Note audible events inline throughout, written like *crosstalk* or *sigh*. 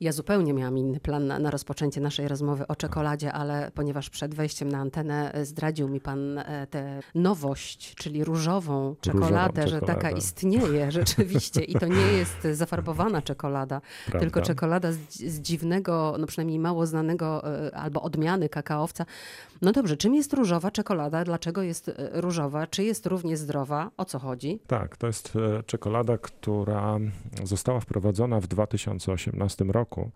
Ja zupełnie miałam inny plan na, na, rozpoczęcie naszej rozmowy o czekoladzie, ale ponieważ przed wejściem na antenę e, zdradził mi pan e, tę nowość, czyli różową czekoladę, różową że taka istnieje *laughs* rzeczywiście i to nie jest zafarbowana czekolada, Prawda? tylko czekolada z, z, dziwnego, no przynajmniej mało znanego e, albo odmiany kakaowca. No dobrze, czym jest różowa czekolada? Dlaczego jest różowa? Czy jest równie zdrowa? O co chodzi? Tak, to jest czekolada, która została wprowadzona w 2018 roku roku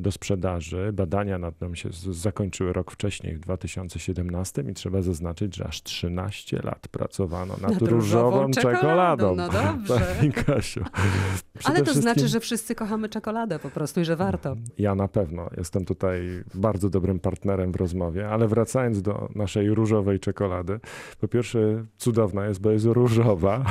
do sprzedaży. Badania nad nią się zakończyły rok wcześniej, w 2017 i trzeba zaznaczyć, że aż 13 lat pracowano nad, nad różową czekoladą. czekoladą. No dobrze. *laughs* Kasiu. Ale to znaczy, że wszyscy kochamy czekoladę po prostu i że warto. Ja na pewno. Jestem tutaj bardzo dobrym partnerem w rozmowie, ale wracając do naszej różowej czekolady. Po pierwsze cudowna jest, bo jest różowa.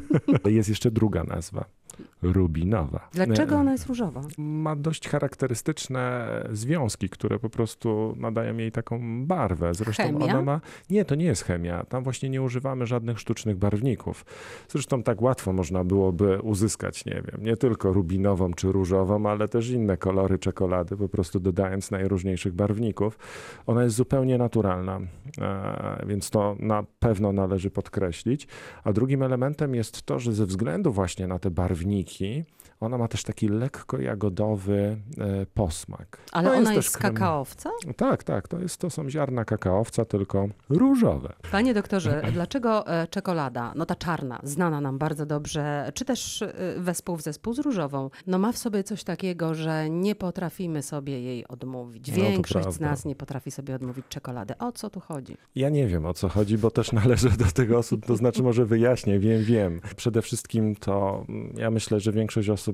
*laughs* jest jeszcze druga nazwa rubinowa. Dlaczego ona jest różowa? Ma dość charakterystyczne związki, które po prostu nadają jej taką barwę. Zresztą chemia? ona ma. Nie, to nie jest chemia. Tam właśnie nie używamy żadnych sztucznych barwników. Zresztą tak łatwo można byłoby uzyskać, nie wiem, nie tylko rubinową czy różową, ale też inne kolory czekolady, po prostu dodając najróżniejszych barwników. Ona jest zupełnie naturalna, e, więc to na pewno należy podkreślić. A drugim elementem jest to, że ze względu właśnie na te barwniki, εκεί. Ona ma też taki lekko jagodowy e, posmak. Ale ona jest, z kakaowca? Tak, tak. To, jest, to są ziarna kakaowca, tylko różowe. Panie doktorze, *clears throat* dlaczego e, czekolada, no ta czarna, znana nam bardzo dobrze, czy też e, wespół w zespół z różową, no ma w sobie coś takiego, że nie potrafimy sobie jej odmówić. No, Większość no z nas nie potrafi sobie odmówić czekolady. O co tu chodzi? Ja nie wiem o co chodzi, bo też *laughs* należę do tych osób, to znaczy może wyjaśnię, wiem, wiem. Przede wszystkim to mm, ja myślę, że większość osób,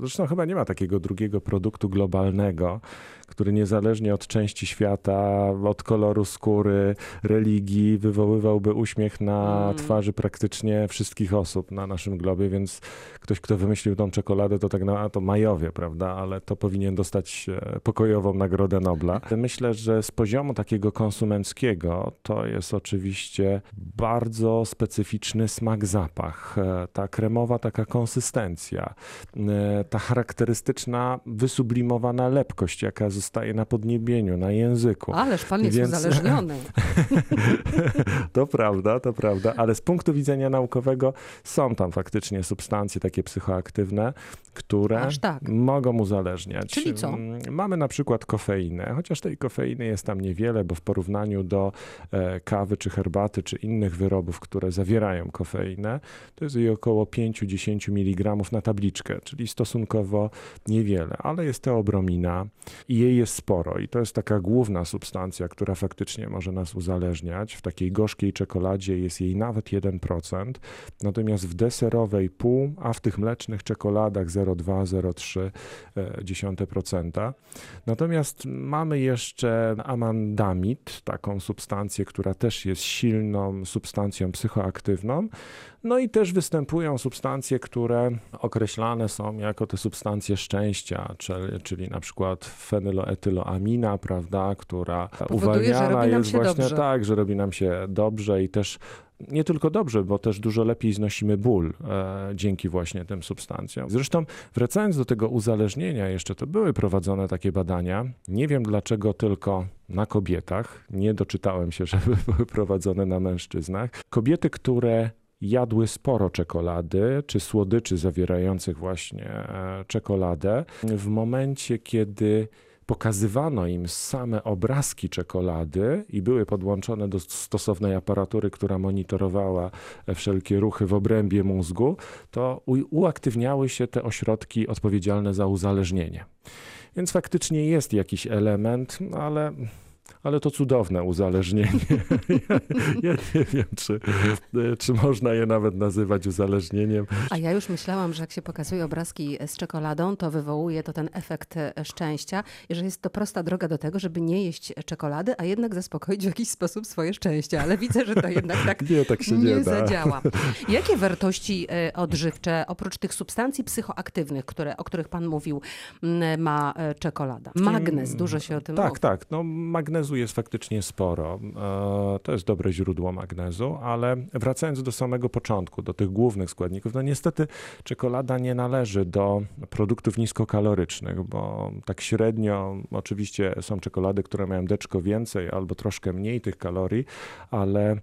zresztą chyba nie ma takiego drugiego produktu globalnego, który niezależnie od części świata, od koloru skóry, religii, wywoływałby uśmiech na mm. twarzy praktycznie wszystkich osób na naszym globie, więc ktoś, kto wymyślił tą czekoladę, to tak na to Majowie, prawda, ale to powinien dostać e, pokojową Nagrodę Nobla. Myślę, że z poziomu takiego konsumenckiego to jest oczywiście bardzo specyficzny smak, zapach, e, ta kremowa taka konsystencja, ta charakterystyczna, wysublimowana lepkość, jaka zostaje na podniebieniu, na języku. Ależ pan jest Więc... uzależniony. *laughs* to prawda, to prawda, ale z punktu widzenia naukowego są tam faktycznie substancje takie psychoaktywne, które tak. mogą uzależniać. Czyli co? Mm, mamy na przykład kofeinę, chociaż tej kofeiny jest tam niewiele, bo w porównaniu do e, kawy czy herbaty czy innych wyrobów, które zawierają kofeinę, to jest jej około 5-10 mg na tabliczkę, czyli stosunkowo niewiele, ale jest teobromina i jej jest sporo i to jest taka główna substancja, która faktycznie może nas uzależniać. W takiej gorzkiej czekoladzie jest jej nawet 1%, natomiast w deserowej pół, a w tych mlecznych czekoladach 0,2-0,3%. Natomiast mamy jeszcze amandamid, taką substancję, która też jest silną substancją psychoaktywną. No i też występują substancje, które określane są jako te substancje szczęścia, czyli, czyli na przykład fenyloetyloamina, prawda, która Powoduje, uwalniana jest właśnie dobrze. tak, że robi nam się dobrze i też nie tylko dobrze, bo też dużo lepiej znosimy ból e, dzięki właśnie tym substancjom. Zresztą wracając do tego uzależnienia, jeszcze to były prowadzone takie badania. Nie wiem dlaczego tylko na kobietach. Nie doczytałem się, *laughs* żeby były prowadzone na mężczyznach. Kobiety, które jadły sporo czekolady czy słodyczy zawierających właśnie e, czekoladę, w momencie, kiedy pokazywano im same obrazki czekolady i były podłączone do stosownej aparatury, która monitorowała e, wszelkie ruchy w obrębie mózgu, to uaktywniały się te ośrodki odpowiedzialne za uzależnienie. Więc faktycznie jest jakiś element, ale ale to cudowne uzależnienie. *laughs* Ja, ja, nie wiem, czy, czy można je nawet nazywać uzależnieniem. A ja już myślałam, że jak się pokazuje obrazki z czekoladą, to wywołuje to ten efekt szczęścia i że jest to prosta droga do tego, żeby nie jeść czekolady, a jednak zaspokoić w jakiś sposób swoje szczęście. Ale widzę, że to jednak tak *laughs* nie, tak się nie, nie zadziała. *laughs* Jakie wartości e, odżywcze, oprócz tych substancji psychoaktywnych, które, o których pan mówił, ma e, czekolada? Magnez, dużo się o tym tak, mówi. Tak, tak. No, magnezu magnezu jest faktycznie sporo. E, to jest dobre źródło magnezu, ale wracając do samego początku, do tych głównych składników, no niestety czekolada nie należy do produktów niskokalorycznych, bo tak średnio oczywiście są czekolady, które mają deczko więcej albo troszkę mniej tych kalorii, ale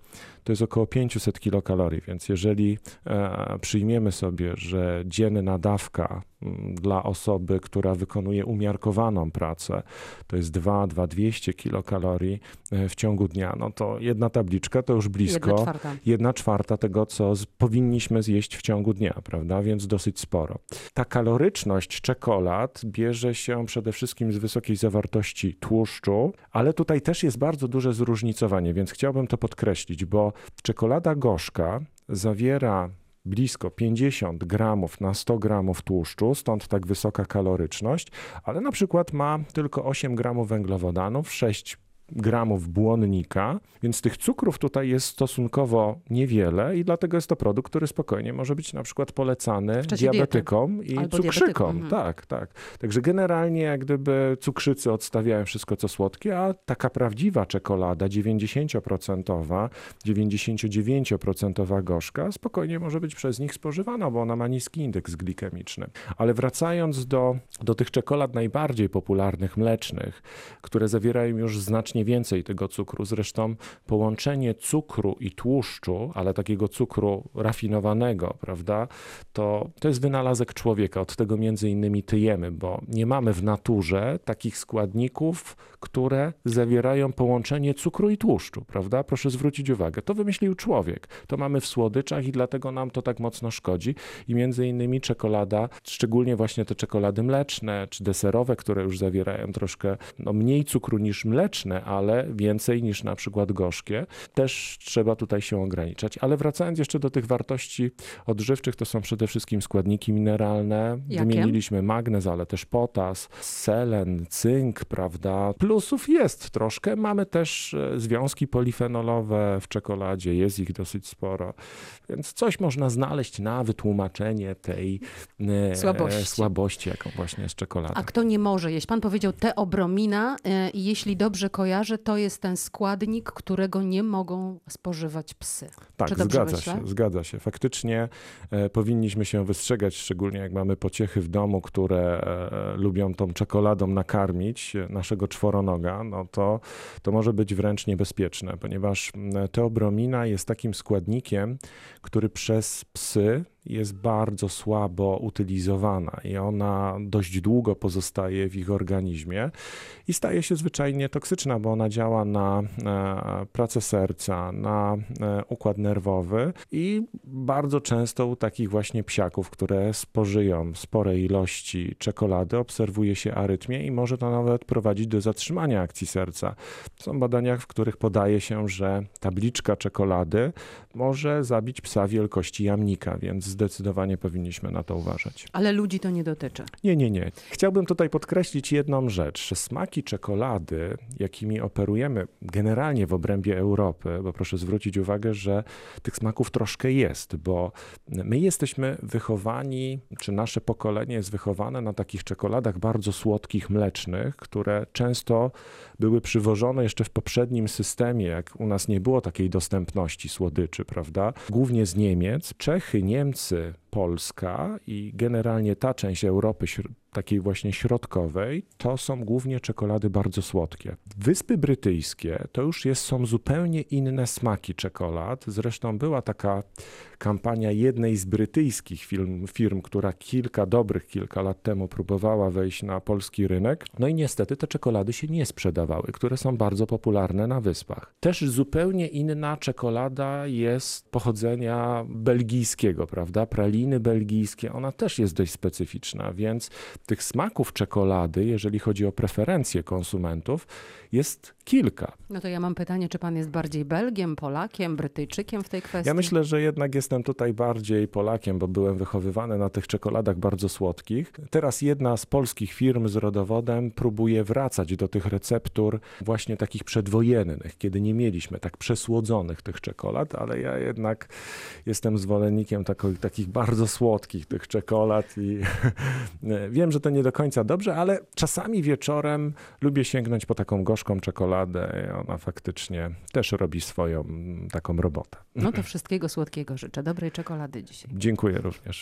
to jest około 500 kilokalorii, więc jeżeli e, przyjmiemy sobie, że dzienna dawka dla osoby, która wykonuje umiarkowaną pracę, to jest 2-200 kilokalorii e, w ciągu dnia, no to jedna tabliczka to już blisko jedna czwarta, jedna czwarta tego, co z, powinniśmy zjeść w ciągu dnia, prawda? Więc dosyć sporo. Ta kaloryczność czekolad bierze się przede wszystkim z wysokiej zawartości tłuszczu, ale tutaj też jest bardzo duże zróżnicowanie, więc chciałbym to podkreślić, bo czekolada gorzka zawiera blisko 50 gramów na 100 gramów tłuszczu, stąd tak wysoka kaloryczność, ale na przykład ma tylko 8 gramów węglowodanów, 6 gramów błonnika, więc tych cukrów tutaj jest stosunkowo niewiele i dlatego jest to produkt, który spokojnie może być na przykład polecany diabetykom i Albo cukrzykom. Mhm. Tak, tak. Także generalnie jak gdyby cukrzycy odstawiają wszystko co słodkie, a taka prawdziwa czekolada 90%, 99% gorzka spokojnie może być przez nich spożywana, bo ona ma niski indeks glikemiczny. Ale wracając do, do tych czekolad najbardziej popularnych mlecznych, które zawierają już znacznie znacznie więcej tego cukru. Zresztą połączenie cukru i tłuszczu, ale takiego cukru rafinowanego, prawda, to, to jest wynalazek człowieka. Od tego między innymi tyjemy, bo nie mamy w naturze takich składników, które zawierają połączenie cukru i tłuszczu, prawda? Proszę zwrócić uwagę. To wymyślił człowiek. To mamy w słodyczach i dlatego nam to tak mocno szkodzi. I między innymi czekolada, szczególnie właśnie te czekolady mleczne czy deserowe, które już zawierają troszkę no, mniej cukru niż mleczne, ale więcej niż na przykład gorzkie. Też trzeba tutaj się ograniczać. Ale wracając jeszcze do tych wartości odżywczych, to są przede wszystkim składniki mineralne. Jakie? Wymieniliśmy magnez, ale też potas, selen, cynk, prawda? Plusów jest troszkę. Mamy też e, związki polifenolowe w czekoladzie, jest ich dosyć sporo. Więc coś można znaleźć na wytłumaczenie tej e, słabości, słabości jaką właśnie jest czekolada. A kto nie może jeść? Pan powiedział teobromina e, i jeśli dobrze kojarzę, że to jest ten składnik, którego nie mogą spożywać psy. Tak, zgadza myślę? się, zgadza się. Faktycznie e, powinniśmy się wystrzegać, szczególnie jak mamy pociechy w domu, które e, lubią tą czekoladą nakarmić naszego czworonoga, no to, to może być wręcz niebezpieczne, ponieważ teobromina jest takim składnikiem, który przez psy jest bardzo słabo utylizowana i ona dość długo pozostaje w ich organizmie i staje się zwyczajnie toksyczna, bo ona działa na e, pracę serca, na e, układ nerwowy i bardzo często u takich właśnie psiaków, które spożyją spore ilości czekolady, obserwuje się arytmię i może to nawet prowadzić do zatrzymania akcji serca. Są badania, w których podaje się, że tabliczka czekolady może zabić psa wielkości jamnika, więc zdecydowanie powinniśmy na to uważać. Ale ludzi to nie dotyczy. Nie, nie, nie. Chciałbym tutaj podkreślić jedną rzecz, że smaki czekolady, jakimi operujemy generalnie w obrębie Europy, bo proszę zwrócić uwagę, że tych smaków troszkę jest, bo my jesteśmy wychowani, czy nasze pokolenie jest wychowane na takich czekoladach bardzo słodkich, mlecznych, które często były przywożone jeszcze w poprzednim systemie, jak u nas nie było takiej dostępności słodyczy, prawda? Głównie z Niemiec. Czechy, Niemcy, it's uh, Polska i generalnie ta część Europy takiej właśnie środkowej, to są głównie czekolady bardzo słodkie. Wyspy Brytyjskie to już jest, są zupełnie inne smaki czekolad. Zresztą była taka kampania jednej z brytyjskich firm, firm, która kilka dobrych kilka lat temu próbowała wejść na polski rynek. No i niestety te czekolady się nie sprzedawały, które są bardzo popularne na wyspach. Też zupełnie inna czekolada jest pochodzenia belgijskiego, prawda? Praliny belgijskie, ona też jest dość specyficzna, więc tych smaków czekolady, jeżeli chodzi o preferencje konsumentów, jest kilka. No to ja mam pytanie, czy pan jest bardziej Belgiem, Polakiem, Brytyjczykiem w tej kwestii? Ja myślę, że jednak jestem tutaj bardziej Polakiem, bo byłem wychowywany na tych czekoladach bardzo słodkich. Teraz jedna z polskich firm z rodowodem próbuje wracać do tych receptur właśnie takich przedwojennych, kiedy nie mieliśmy tak przesłodzonych tych czekolad, ale ja jednak jestem zwolennikiem tako, takich bardzo bardzo słodkich tych czekolad i *laughs* wiem, że to nie do końca dobrze, ale czasami wieczorem lubię sięgnąć po taką gorzką czekoladę. Ona faktycznie też robi swoją taką robotę. No to wszystkiego słodkiego życzę. Dobrej czekolady dzisiaj. Dziękuję również.